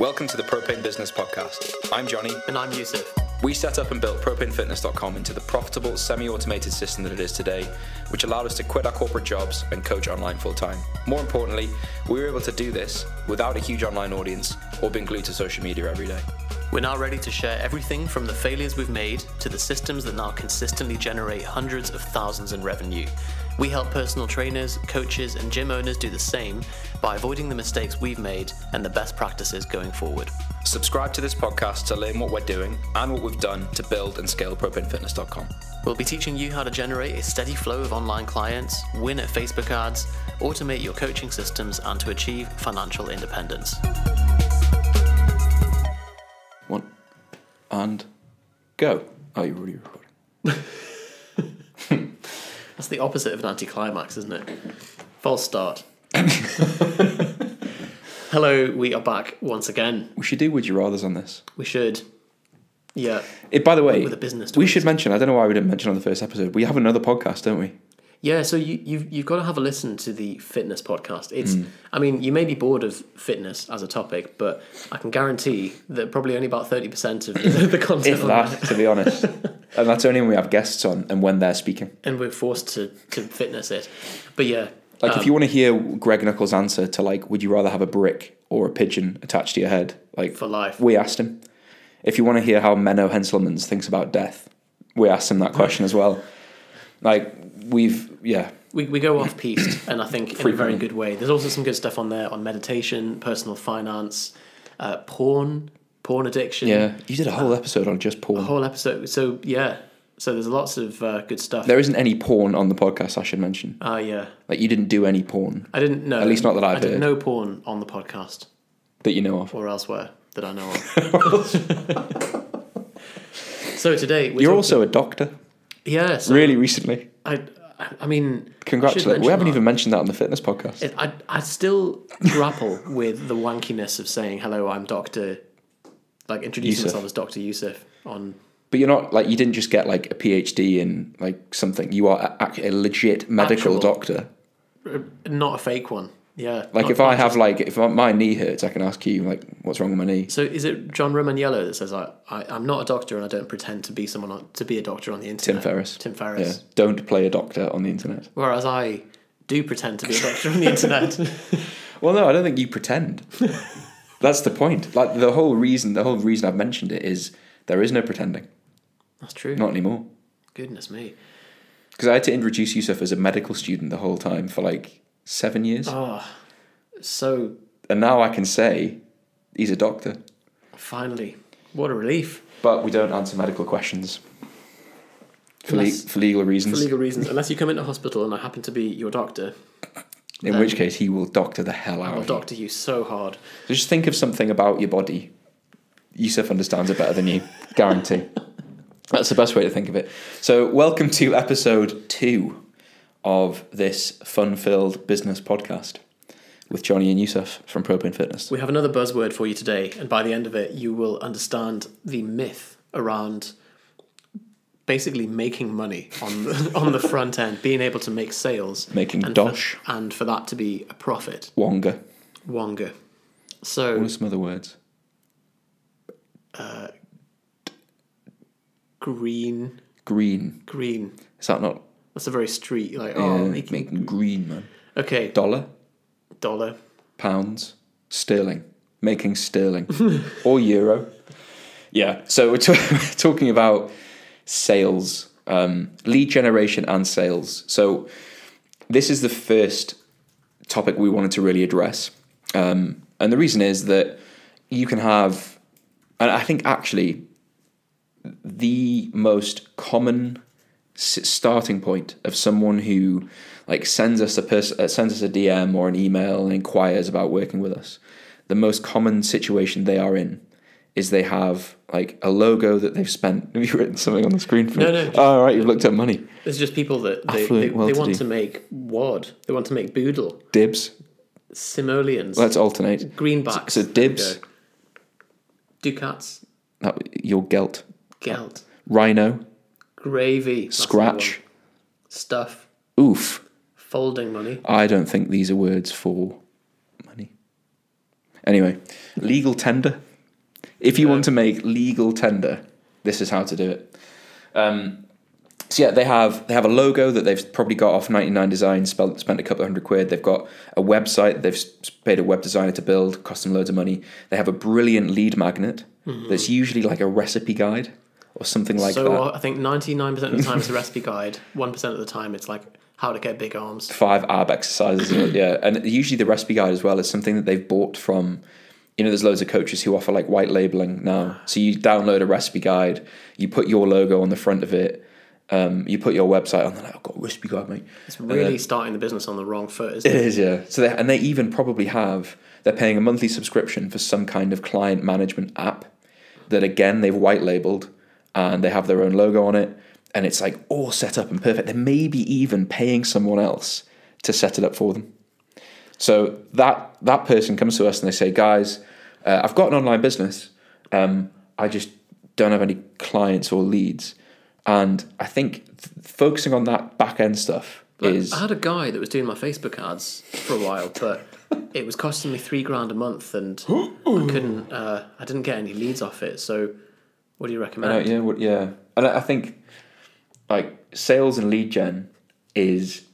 Welcome to the Propane Business Podcast. I'm Johnny. And I'm Yusuf. We set up and built propanefitness.com into the profitable, semi automated system that it is today, which allowed us to quit our corporate jobs and coach online full time. More importantly, we were able to do this without a huge online audience or being glued to social media every day. We're now ready to share everything from the failures we've made to the systems that now consistently generate hundreds of thousands in revenue. We help personal trainers, coaches, and gym owners do the same by avoiding the mistakes we've made and the best practices going forward. Subscribe to this podcast to learn what we're doing and what we've done to build and scale propanefitness.com. We'll be teaching you how to generate a steady flow of online clients, win at Facebook ads, automate your coaching systems, and to achieve financial independence. One and go. Oh, you're already recording. The opposite of an anticlimax, isn't it? False start. Hello, we are back once again. We should do Would You Rathers on this. We should. Yeah. It, by the way, With a business we should mention, I don't know why we didn't mention on the first episode, we have another podcast, don't we? Yeah, so you, you've, you've got to have a listen to the fitness podcast. It's, Hmm. I mean, you may be bored of fitness as a topic, but I can guarantee that probably only about 30% of the, the content If that, to be honest. and that's only when we have guests on and when they're speaking. and we're forced to, to fitness it. But yeah, Like, um, if you want to hear Greg Nuckols' answer to, like, would you rather have a brick or a pigeon attached to your head? Like, for life. we asked him. If you want to hear how Menno Henselmans thinks about death, we asked him that question as well. Like, we've, yeah. We, we go off piste, and I think in a very good way. There's also some good stuff on there on meditation, personal finance, uh, porn, porn addiction. Yeah. You did a whole episode on just porn. A whole episode. So yeah, so there's lots of uh, good stuff. There isn't any porn on the podcast, I should mention. Ah, yeah. Like, you didn't do any porn I didn't know. At least not that I've I did heard. no porn on the podcast that you know of. or elsewhere that I know of. so today we're You're also a doctor, yeah. So really recently. I, I- mean, Congratulations. We haven't that. even mentioned that on the fitness podcast. It, I I still grapple with the wankiness of saying hello. I'm Doctor, like introducing Yusuf. myself as Doctor Yusuf on. But you're not like you didn't just get like a PhD in like something. You are a, a legit medical Actual. doctor. Uh, not a fake one. Yeah. Like if I have like if my knee hurts, I can ask you like what's wrong with my knee. So is it John Romaniello that says I, I I'm not a doctor and I don't pretend to be someone on, to be a doctor on the internet? Tim. Ferriss. Tim Ferriss. Yeah. Ferriss. Don't play a doctor on the internet. Whereas I do pretend to be a doctor on the internet. Well, no, I don't think you pretend. That's the point. Like the whole reason, the whole reason I've mentioned it is there is no pretending. That's true. Not anymore. Goodness me. Because I had to introduce Yusuf as a medical student the whole time for like seven years, Oh, so and now I can say he's a doctor. finally, what a relief. But we don't answer medical questions for, le- for legal reasons. For legal reasons, unless you come into hospital and I happen to be your doctor, in which case, he will doctor the hell out I'll of you. doctor you so hard. So just think of something about your body. Yusuf understands it better than you, guarantee. That's the best way to think of it. So, welcome to episode two of this fun-filled business podcast with Johnny and Yusuf from Propane Fitness. We have another buzzword for you today, and by the end of it, you will understand the myth around basically making money on the, on the front end, being able to make sales, Making and dosh. for, and for that to be a profit. Wonga. Wonga. So. What So are some other words? Uh, green, Green. green. Is that not? That's a very street like oh, yeah, making, making green, man. okay Dollar, dollar. pounds, sterling. Making sterling or euro. Yeah. So we're, ta- we're talking about sales, um, lead generation, and sales. So this is the first topic we wanted to really address, um, and the reason is that you can have, and I think actually the most common starting point of someone who like sends us a pers- uh, sends us a DM or an email and inquires about working with us. The most common situation they are in is they have like a logo that they've spent. Have you written something on the screen for No, me? no. Oh, all right, you've looked at money. It's just people that they, Affluent, they, they want to make wad. They want to make boodle. Dibs. Simoleons. Let's alternate. greenbacks. So dibs. We go. Ducats. That, your gelt. Gelt. Rhino. Gravy. that's Scratch. Stuff. Oof. Folding money. I don't think these are words for money. Anyway, legal tender. If you want to make legal tender, this is how to do it. Um, so yeah, they have they have a logo that they've probably got off 99 Design, spent, spent a couple of hundred quid. They've got a website they've paid a web designer to build, cost them loads of money. They have a brilliant lead magnet that's usually like a recipe guide or something like so that. So I think 99% of the time it's a recipe guide. 1% of the time it's like how to get big arms. five ab exercises. yeah, and usually the recipe guide as well is something that they've bought from. You know, there's loads of coaches who offer like white labeling now. So you download a recipe guide, you put your logo on the front of it, um, you put your website on. They're like, "I've got a recipe guide, mate." It's really starting the business on the wrong foot, isn't It it? is, yeah. So they, and they even probably have they're paying a monthly subscription for some kind of client management app that again they've white labeled and they have their own logo on it and it's like all set up and perfect. They may be even paying someone else to set it up for them. So that that person comes to us and they say, guys, uh, I've got an online business. Um, I just don't have any clients or leads. And I think th- focusing on that back end stuff Like, is I had a guy that was doing my Facebook ads for a while, but it was costing me three grand a month, and I couldn't. Uh, I didn't get any leads off it. So, what do you recommend? know, yeah, what, yeah, and I I think like sales and lead gen is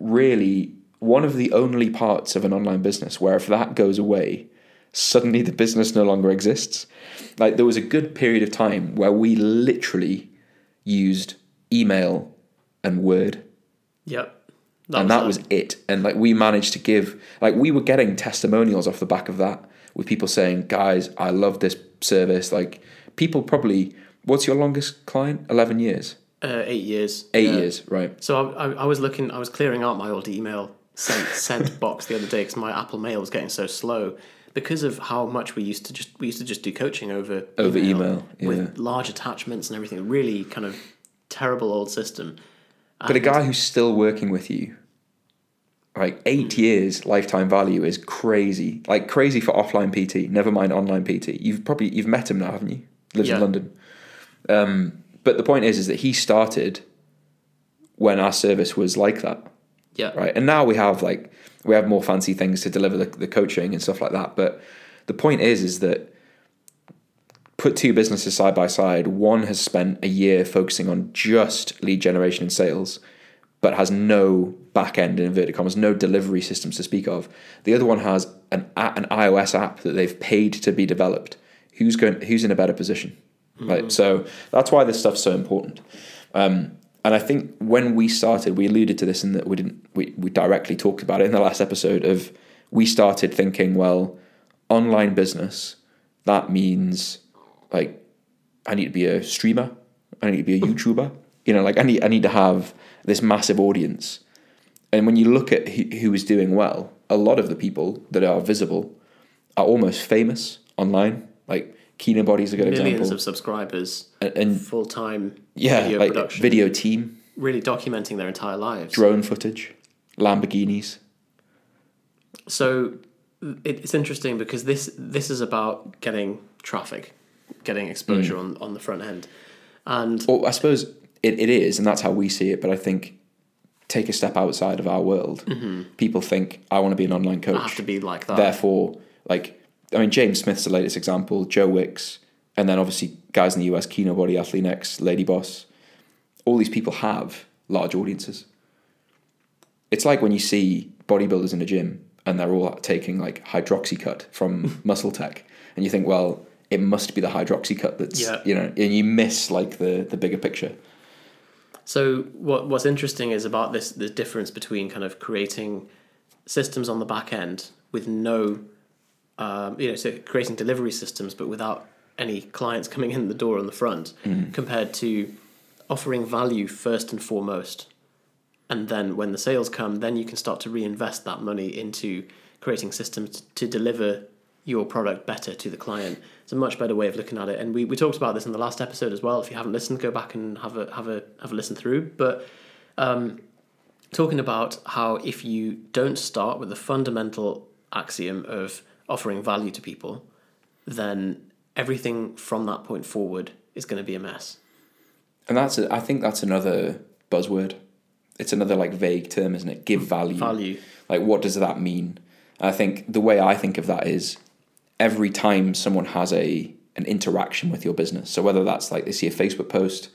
really one of the only parts of an online business where if that goes away, suddenly the business no longer exists. Like there was a good period of time where we literally used email and Word Yep. and that was it. And like we managed to give, like we were getting testimonials off the back of that with people saying, "Guys, I love this service." Like people probably, what's your longest client? Eleven years, uh, eight years. eight Yeah. years, right? So I, I, I was looking. I was clearing out my old email sent sent box the other day because my Apple Mail was getting so slow because of how much we used to just we used to just do coaching over Over email, with yeah. large attachments and everything. Really kind of terrible old system. But a guy who's still working with you, like eight years lifetime value is crazy. Like crazy for offline PT. Never mind online PT. You've probably you've met him now, haven't you? Lives Yeah. in London. Um, but the point is, is that he started when our service was like that. Yeah. right? And now we have like we have more fancy things to deliver the, the coaching and stuff like that. But the point is, is that put two businesses side by side. One has spent a year focusing on just lead generation and sales, but has no back end in inverted commas, no delivery systems to speak of. The other one has an an iOS app that they've paid to be developed. Who's going? Who's in a better position? Right. So that's why this stuff's so important. Um, and I think when we started, we alluded to this in that we didn't we, we directly talked about it in the last episode of we started thinking, well, online business, that means like I need to be a streamer, I need to be a YouTuber. You know, like I need I need to have this massive audience. And when you look at who, who is doing well, a lot of the people that are visible are almost famous online. Like Kino Body's a good Millions example. of subscribers, and, and full time yeah, video like production, video team, really documenting their entire lives. drone footage, Lamborghinis. So it's interesting because this this is about getting traffic, getting exposure Mm. on on the front end, and Well, I suppose it, it is, and that's how we see it. But I think take a step outside of our world. People think I want to be an online coach. I have to be like that. Therefore, like I mean, James Smith's the latest example. Joe Wicks, and then obviously guys in the US, Kino Body, Athlean-X, Lady Boss. All these people have large audiences. It's like when you see bodybuilders in a gym and they're all taking like hydroxycut from Muscle Tech, and you think, well, it must be the hydroxycut that's Yeah. you know, and you miss like the the bigger picture. So what what's interesting is about this the difference between kind of creating systems on the back end with no, um, you know, so creating delivery systems but without any clients coming in the door on the front, compared to offering value first and foremost, and then when the sales come, then you can start to reinvest that money into creating systems to deliver your product better to the client. It's a much better way of looking at it, and we, we talked about this in the last episode as well. If you haven't listened, go back and have a have a have a listen through. But um, talking about how if you don't start with the fundamental axiom of offering value to people, then everything from that point forward is going to be a mess. And that's a, I think that's another buzzword. It's another like vague term, isn't it? Give value. Value. Like what does that mean? I think the way I think of that is every time someone has a an interaction with your business. So whether that's like they see a Facebook post,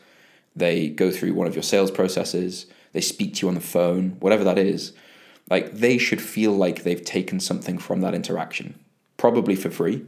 they go through one of your sales processes, they speak to you on the phone, whatever that is, like they should feel like they've taken something from that interaction, probably for free.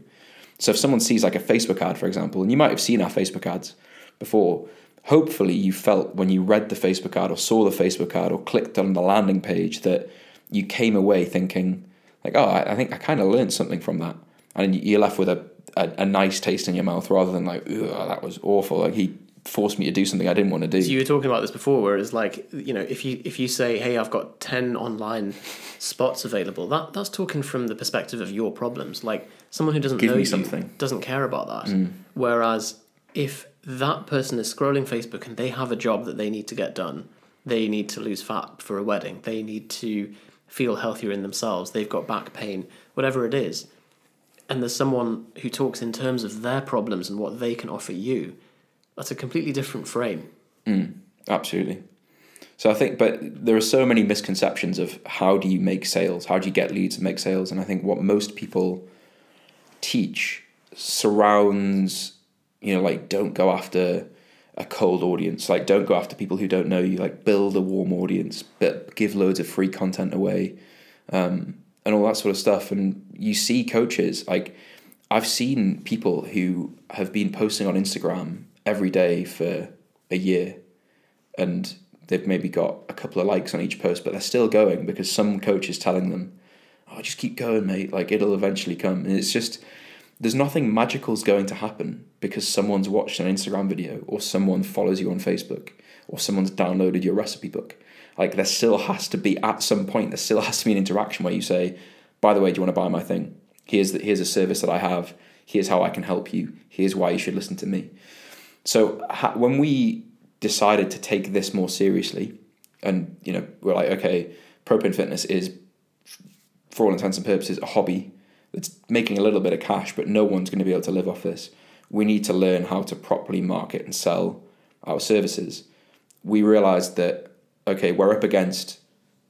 So if someone sees like a Facebook ad, for example, and you might have seen our Facebook ads before, hopefully you felt when you read the Facebook ad or saw the Facebook ad or clicked on the landing page that you came away thinking like, oh, I, think I kind of learned something from that, and you're left with a, a, a nice taste in your mouth rather than like, Oh, that was awful. Like he forced me to do something I didn't want to do. So you were talking about this before, where it's like you know, if you if you say, "Hey, I've got ten online spots available," that that's talking from the perspective of your problems. Like someone who doesn't Give know you something. doesn't care about that. Mm. Whereas if that person is scrolling Facebook and they have a job that they need to get done, they need to lose fat for a wedding, they need to feel healthier in themselves, they've got back pain, whatever it is, and there's someone who talks in terms of their problems and what they can offer you, that's a completely different frame. Absolutely. So I think, but there are so many misconceptions of how do you make sales? How do you get leads and make sales? And I think what most people teach surrounds, you know, like don't go after a cold audience, like don't go after people who don't know you, like build a warm audience, but give loads of free content away, um, and all that sort of stuff. And you see coaches like I've seen people who have been posting on Instagram every day for a year and they've maybe got a couple of likes on each post, but they're still going because some coach is telling them, "Oh, just keep going, mate. Like it'll eventually come." And it's just there's nothing magical's going to happen because someone's watched an Instagram video or someone follows you on Facebook or someone's downloaded your recipe book. Like there still has to be at some point there still has to be an interaction where you say, "By the way, do you want to buy my thing? Here's the, here's a service that I have. Here's how I can help you. Here's why you should listen to me." So ha- when we decided to take this more seriously, and you know we're like, okay, propane fitness is, for all intents and purposes, a hobby that's making a little bit of cash, but no one's going to be able to live off this. We need to learn how to properly market and sell our services. We realized that okay, we're up against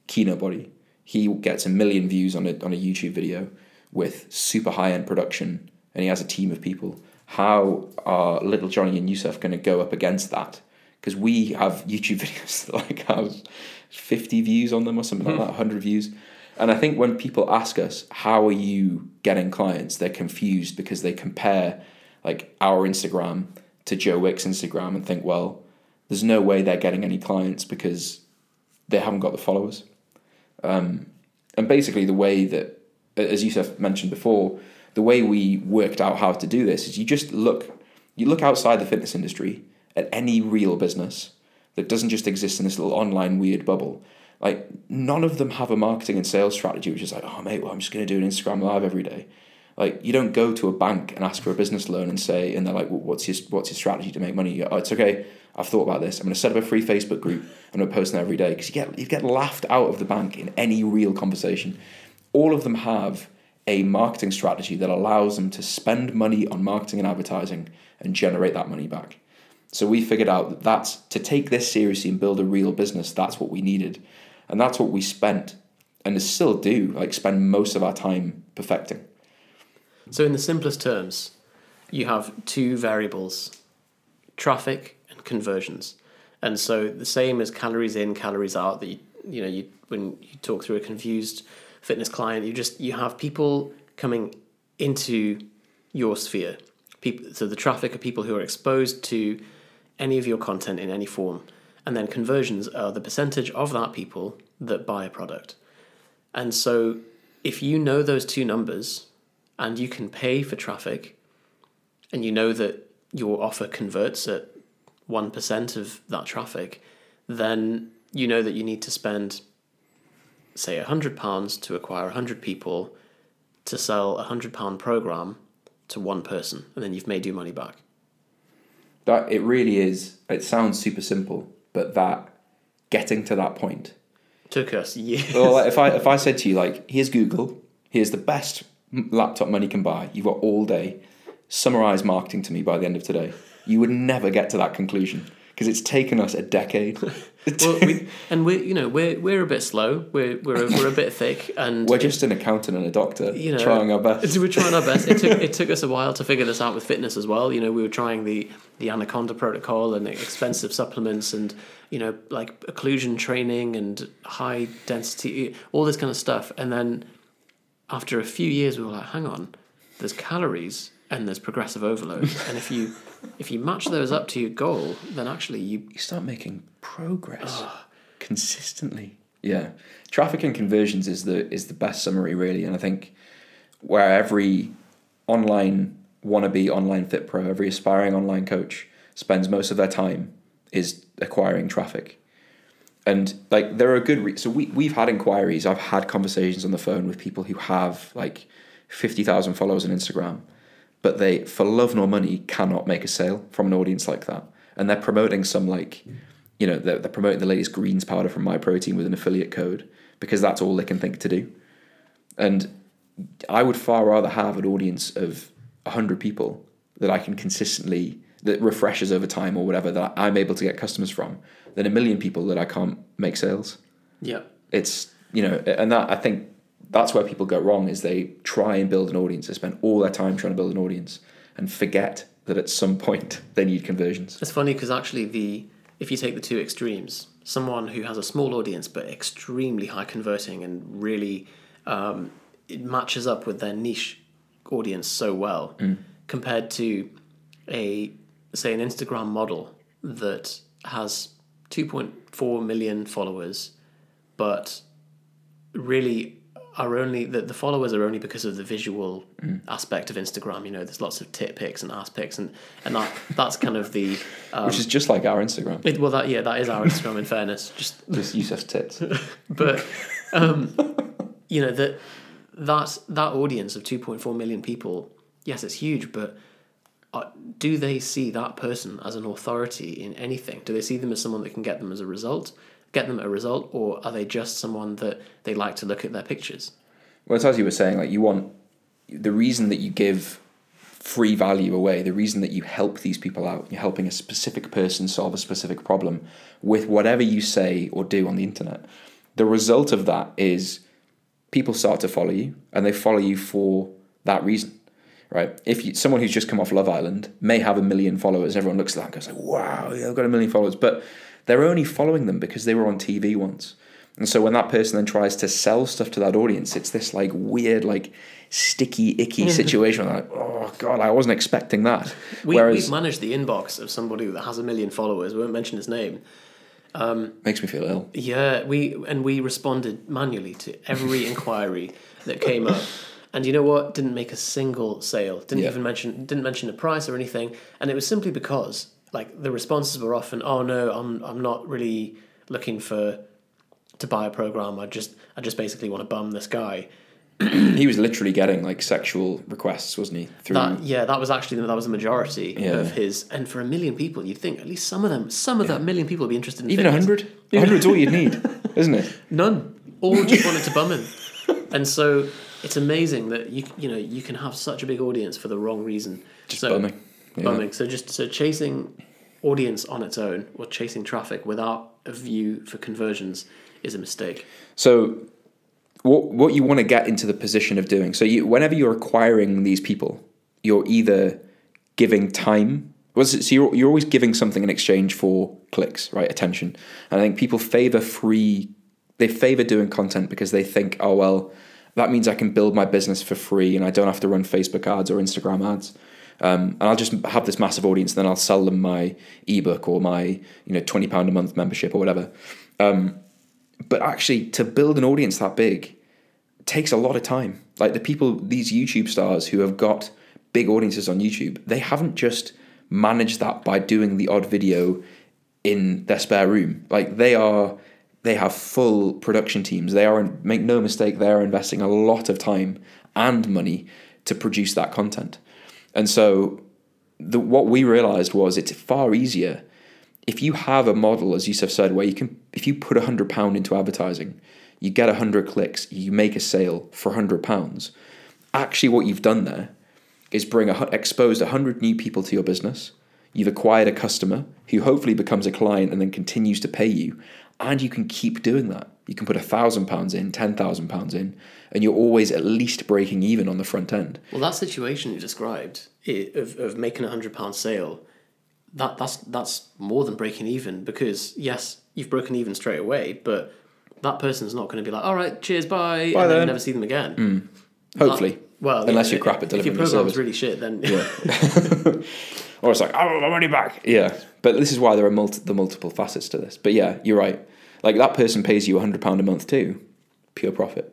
Kino Body. He gets a million views on a on a YouTube video with super high end production, and he has a team of people. How are little Johnny and Yusuf going to go up against that? Because we have YouTube videos that like have fifty views on them or something like that, hundred views. And I think when people ask us how are you getting clients, they're confused because they compare like our Instagram to Joe Wick's Instagram and think, well, there's no way they're getting any clients because they haven't got the followers. Um, and basically, the way that, as Yusuf mentioned before, the way we worked out how to do this is you just look, you look outside the fitness industry at any real business that doesn't just exist in this little online weird bubble. Like none of them have a marketing and sales strategy, which is like, oh mate, well I'm just going to do an Instagram live every day. Like you don't go to a bank and ask for a business loan and say, and they're like, well, what's your what's your strategy to make money? Go, oh, it's okay. I've thought about this. I'm going to set up a free Facebook group. I'm going to post there every day because you get you get laughed out of the bank in any real conversation. All of them have a marketing strategy that allows them to spend money on marketing and advertising and generate that money back. So we figured out that that's to take this seriously and build a real business. That's what we needed, and that's what we spent and still do. Like spend most of our time perfecting. So, in the simplest terms, you have two variables traffic and conversions. And so, the same as calories in, calories out, that you, you know, you, when you talk through a confused fitness client, you just you have people coming into your sphere. People, so, the traffic are people who are exposed to any of your content in any form. And then conversions are the percentage of that people that buy a product. And so, if you know those two numbers, and you can pay for traffic and you know that your offer converts at 1% of that traffic, then you know that you need to spend, say, £100 to acquire 100 people to sell a £100 program to one person, and then you've made your money back. That it really is. It sounds super simple, but that getting to that point. Took us years. Well, like, if I if I said to you like, here's Google, here's the best laptop money can buy. You've got all day. Summarize marketing to me by the end of today. You would never get to that conclusion because it's taken us a decade. well, we, and we're you know we're we're a bit slow. We're we're a, we're a bit thick, and We're just an accountant and a doctor, you know, trying our best. We're trying our best. It took it took us a while to figure this out with fitness as well. You know, we were trying the the Anaconda protocol and expensive supplements and you know like occlusion training and high density, all this kind of stuff. And then after a few years, we were like, hang on, there's calories and there's progressive overload, and if you if you match those up to your goal, then actually you You start making progress consistently. Yeah, traffic and conversions is the is the best summary really, and I think where every online wannabe online fit pro, every aspiring online coach spends most of their time is acquiring traffic. And like there are good re- so we we've had inquiries. I've had conversations on the phone with people who have like fifty thousand followers on Instagram, but they for love nor money cannot make a sale from an audience like that. And they're promoting some like, you know, they're, they're promoting the latest greens powder from My Protein with an affiliate code because that's all they can think to do. And I would far rather have an audience of hundred people that I can consistently that refreshes over time or whatever that I'm able to get customers from than a million people that I can't make sales. yeah It's you know, and that I think that's where people go wrong is they try and build an audience. They spend all their time trying to build an audience and forget that at some point they need conversions. It's funny because actually the if you take the two extremes, someone who has a small audience but extremely high converting and really um, it matches up with their niche audience so well, compared to a say an Instagram model that has 2.4 million followers, but really are only the, the followers are only because of the visual aspect of Instagram. You know, there's lots of tit pics and ass pics, and and that that's kind of the um, Which is just like our Instagram. it, well that yeah that is our Instagram. In fairness, just Just Yusuf's tits. but um, you know that that that audience of 2.4 million people, yes, it's huge, but. Uh, do they see that person as an authority in anything? Do they see them as someone that can get them as a result, get them a result, or are they just someone that they like to look at their pictures? Well, it's as you were saying, like you want the reason that you give free value away, the reason that you help these people out, you're helping a specific person solve a specific problem with whatever you say or do on the internet. The result of that is people start to follow you and they follow you for that reason. Right? If you, someone who's just come off Love Island may have a million followers, everyone looks at that and goes like, "Wow, yeah, I've got a million followers," but they're only following them because they were on TV once. And so when that person then tries to sell stuff to that audience, it's this like weird, like sticky, icky situation. like, oh god, I wasn't expecting that. We, Whereas we've managed the inbox of somebody that has a million followers. We won't mention his name. Um, makes me feel ill. Yeah, we and we responded manually to every inquiry that came up. And you know what? Didn't make a single sale. Didn't Yeah. even mention didn't mention a price or anything. And it was simply because like the responses were often, "Oh no, I'm I'm not really looking for to buy a program. I just I just basically want to bum this guy." he was literally getting like sexual requests, wasn't he? Through That yeah, that was actually that was the majority Yeah. of his. And for a million people, you'd think at least some of them, some of that million people would be interested in even a hundred. A hundred's all you'd need, isn't it? None. All just wanted to bum him. And so it's amazing that you you know you can have such a big audience for the wrong reason. Just so, bumming. Yeah. Bumming. So just so chasing audience on its own or chasing traffic without a view for conversions is a mistake. So, what what you want to get into the position of doing? So, you, whenever you're acquiring these people, you're either giving time. So you're you're always giving something in exchange for clicks, right? Attention. And I think people favor free. They favor doing content because they think, oh well, that means I can build my business for free and I don't have to run Facebook ads or Instagram ads. Um, and I'll just have this massive audience, and then I'll sell them my ebook or my you know twenty pound a month membership or whatever. Um, but actually, to build an audience that big takes a lot of time. Like the people, these YouTube stars who have got big audiences on YouTube, they haven't just managed that by doing the odd video in their spare room. Like they are, they have full production teams. They are, make no mistake, they are investing a lot of time and money to produce that content. And so, the, what we realized was it's far easier if you have a model, as Yusuf said, where you can, if you put a hundred pound into advertising, you get a hundred clicks, you make a sale for a hundred pounds. Actually, what you've done there is bring a exposed a hundred new people to your business. You've acquired a customer who hopefully becomes a client and then continues to pay you, and you can keep doing that. You can put a thousand pounds in, ten thousand pounds in, and you're always at least breaking even on the front end. Well, that situation you described of, of making a hundred pound sale, that that's that's more than breaking even because yes, you've broken even straight away, but that person's not going to be like, all right, cheers, bye, Bye and then never see them again. Hmm. Hopefully. That- well, Unless yeah, you're crap at If your program's service. really shit, then or it's like, I want my money back. Yeah. But this is why there are multi- the multiple facets to this. But yeah, you're right. Like that person pays you £100 a month too. Pure profit.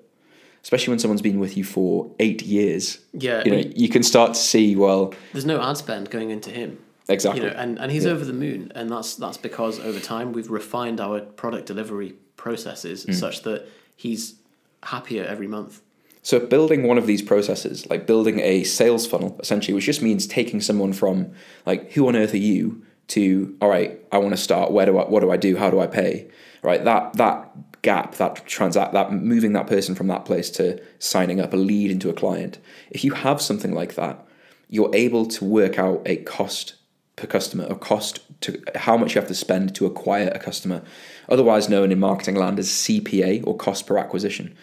Especially when someone's been with you for eight years. yeah, You know, you can start to see, well, there's no ad spend going into him. exactly. You know, and, and he's Yeah. over the moon, and that's that's because over time we've refined our product delivery processes Mm. such that he's happier every month. So building one of these processes, like building a sales funnel, essentially, which just means taking someone from like, who on earth are you, to all right, I want to start. Where do I? What do I do? How do I pay? Right. That that gap, that transact, that moving that person from that place to signing up a lead into a client. If you have something like that, you're able to work out a cost per customer, a cost to how much you have to spend to acquire a customer, otherwise known in marketing land as CPA or cost per acquisition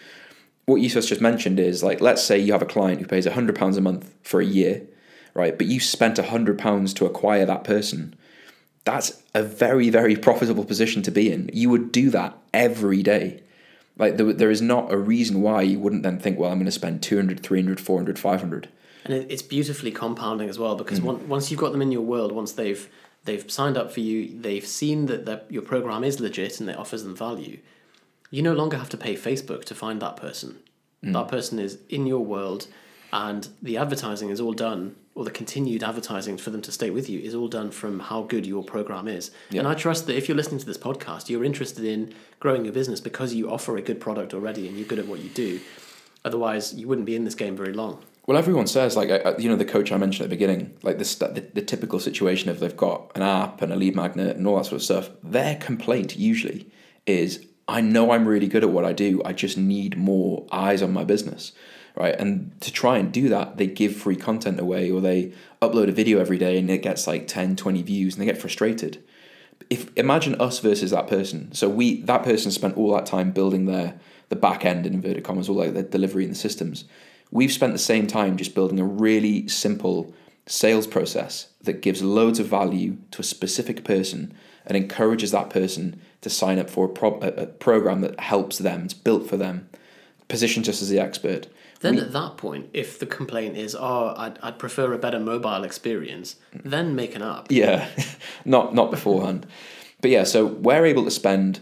what Yusuf just mentioned is like, let's say you have a client who pays £100 a month for a year, right? But you spent £100 to acquire that person. That's a very, very profitable position to be in. You would do that every day. Like, there, there is not a reason why you wouldn't then think, well, I'm going to spend 200, 300, 400, 500. and it's beautifully compounding as well because Mm. once you've got them in your world once they've they've signed up for you they've seen that their- your program is legit and it offers them value you no longer have to pay facebook to find that person Mm. that person is in your world and the advertising is all done or the continued advertising for them to stay with you is all done from how good your program is and i trust that if you're listening to this podcast you're interested in growing your business because you offer a good product already and you're good at what you do otherwise you wouldn't be in this game very long Well, everyone says like uh, you know the coach I mentioned at the beginning, like this the, the typical situation of they've got an app and a lead magnet and all that sort of stuff. Their complaint usually is, I know I'm really good at what I do. I just need more eyes on my business, right? And to try and do that, they give free content away or they upload a video every day and it gets like 10, 20 views and they get frustrated. If imagine us versus that person. So we that person spent all that time building their the back end in inverted commas, all like the delivery and the systems. We've spent the same time just building a really simple sales process that gives loads of value to a specific person and encourages that person to sign up for a, pro- a, program that helps them, it's built for them, positions us as the expert. Then at that point, if the complaint is, "Oh, I'd, I'd prefer a better mobile experience," then make an app. Yeah, not not beforehand. But yeah, so we're able to spend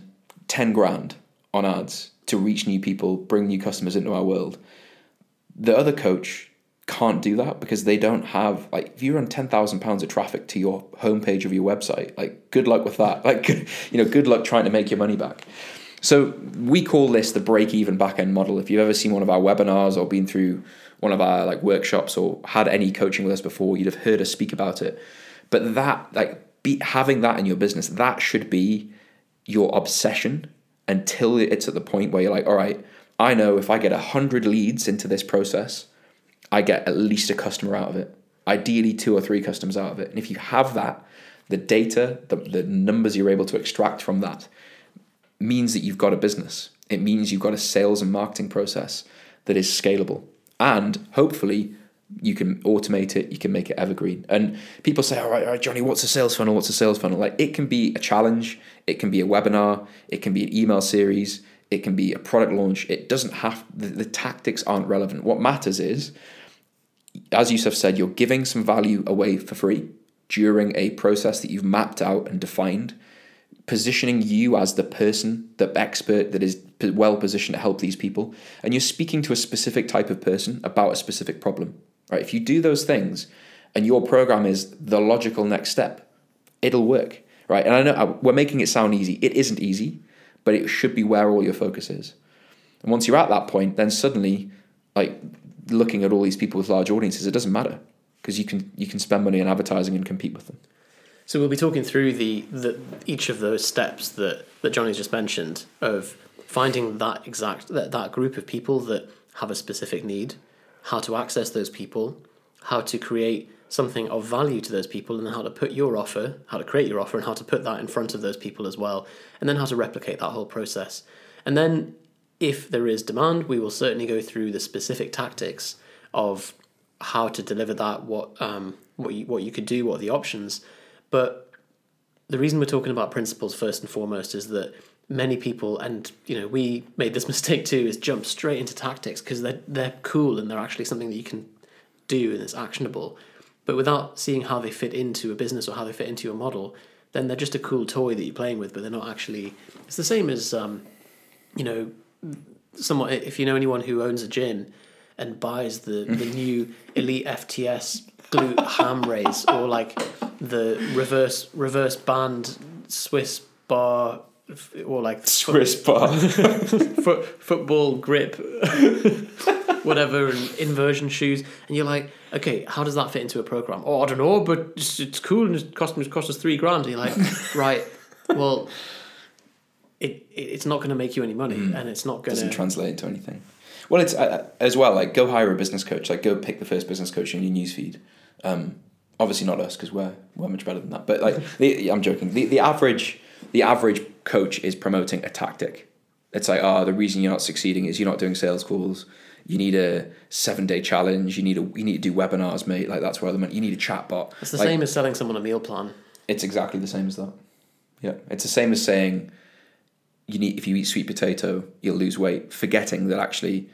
ten grand on ads to reach new people, bring new customers into our world. The other coach can't do that because they don't have like if you run ten thousand pounds of traffic to your homepage of your website, like good luck with that. Like you know, good luck trying to make your money back. So we call this the break even back end model. If you've ever seen one of our webinars or been through one of our like workshops or had any coaching with us before, you'd have heard us speak about it. But that like be having that in your business, that should be your obsession until it's at the point where you're like, all right, I know if I get a hundred leads into this process, I get at least a customer out of it. Ideally, two or three customers out of it. And if you have that, the data, the, the numbers you're able to extract from that means that you've got a business. It means you've got a sales and marketing process that is scalable. And hopefully, you can automate it, you can make it evergreen. And people say, all right, all right, Johnny, what's a sales funnel? What's a sales funnel? Like, it can be a challenge, it can be a webinar, it can be an email series, it can be a product launch. It doesn't have, the, the tactics aren't relevant. What matters is, as Yusuf said, you're giving some value away for free during a process that you've mapped out and defined positioning you as the person, the expert that is well positioned to help these people, and you're speaking to a specific type of person about a specific problem. Right? If you do those things, and your program is the logical next step, it'll work. Right? And I know uh, we're making it sound easy. It isn't easy, but it should be where all your focus is. And once you're at that point, then suddenly, like looking at all these people with large audiences, it doesn't matter because you can you can spend money on advertising and compete with them. So we'll be talking through the, the each of those steps that, that Johnny's just mentioned of finding that exact that, that group of people that have a specific need, how to access those people, how to create something of value to those people and then how to put your offer, how to create your offer and how to put that in front of those people as well, and then how to replicate that whole process. And then if there is demand, we will certainly go through the specific tactics of how to deliver that, what um, what you what you could do, what are the options. But the reason we're talking about principles first and foremost is that many people, and you know, we made this mistake too, is jump straight into tactics because they're they're cool and they're actually something that you can do and it's actionable. But without seeing how they fit into a business or how they fit into your model, then they're just a cool toy that you're playing with, but they're not actually. It's the same as, um, you know, someone if you know anyone who owns a gym and buys the the new Elite FTS glute ham raise or like the reverse reverse band Swiss bar or like Swiss bar. foot, football grip, whatever, and inversion shoes, and you're like, okay, how does that fit into a program? Oh, I don't know, but it's, it's cool and it cost, it cost us three grand. And you're like, right, well, it, it it's not going to make you any money, and it's not going doesn't to. translate into anything. Well, it's uh, as well like go hire a business coach. Like go pick the first business coach in your newsfeed. Um, obviously not us because we're we're much better than that. But like the, I'm joking. The the average the average coach is promoting a tactic. It's like oh the reason you're not succeeding is you're not doing sales calls. You need a seven day challenge. You need a you need to do webinars, mate. Like that's where the money. You need a chatbot. it's the Like, same as selling someone a meal plan. It's exactly the same as that. Yeah, it's the same as saying you need if you eat sweet potato, you'll lose weight, forgetting that actually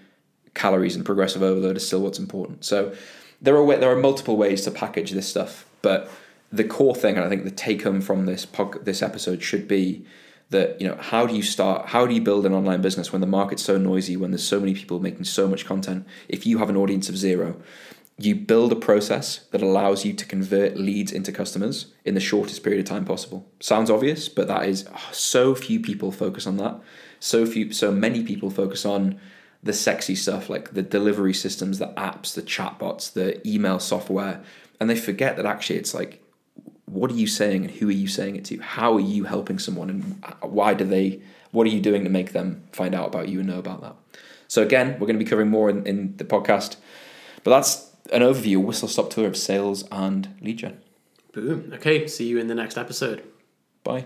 calories and progressive overload is still what's important. So there are there are multiple ways to package this stuff, but the core thing, and I think the take home from this pod, this episode should be that you know how do you start how do you build an online business when the market's so noisy when there's so many people making so much content if you have an audience of zero you build a process that allows you to convert leads into customers in the shortest period of time possible. Sounds obvious, but that is oh, so few people focus on that. So few, so many people focus on the sexy stuff like the delivery systems, the apps, the chatbots, the email software, and they forget that actually it's like, what are you saying and who are you saying it to? How are you helping someone and why do they? What are you doing to make them find out about you and know about that? So again, we're going to be covering more in, in the podcast, but that's an overview, whistle stop tour of sales and lead gen. Boom. Okay, see you in the next episode. Bye.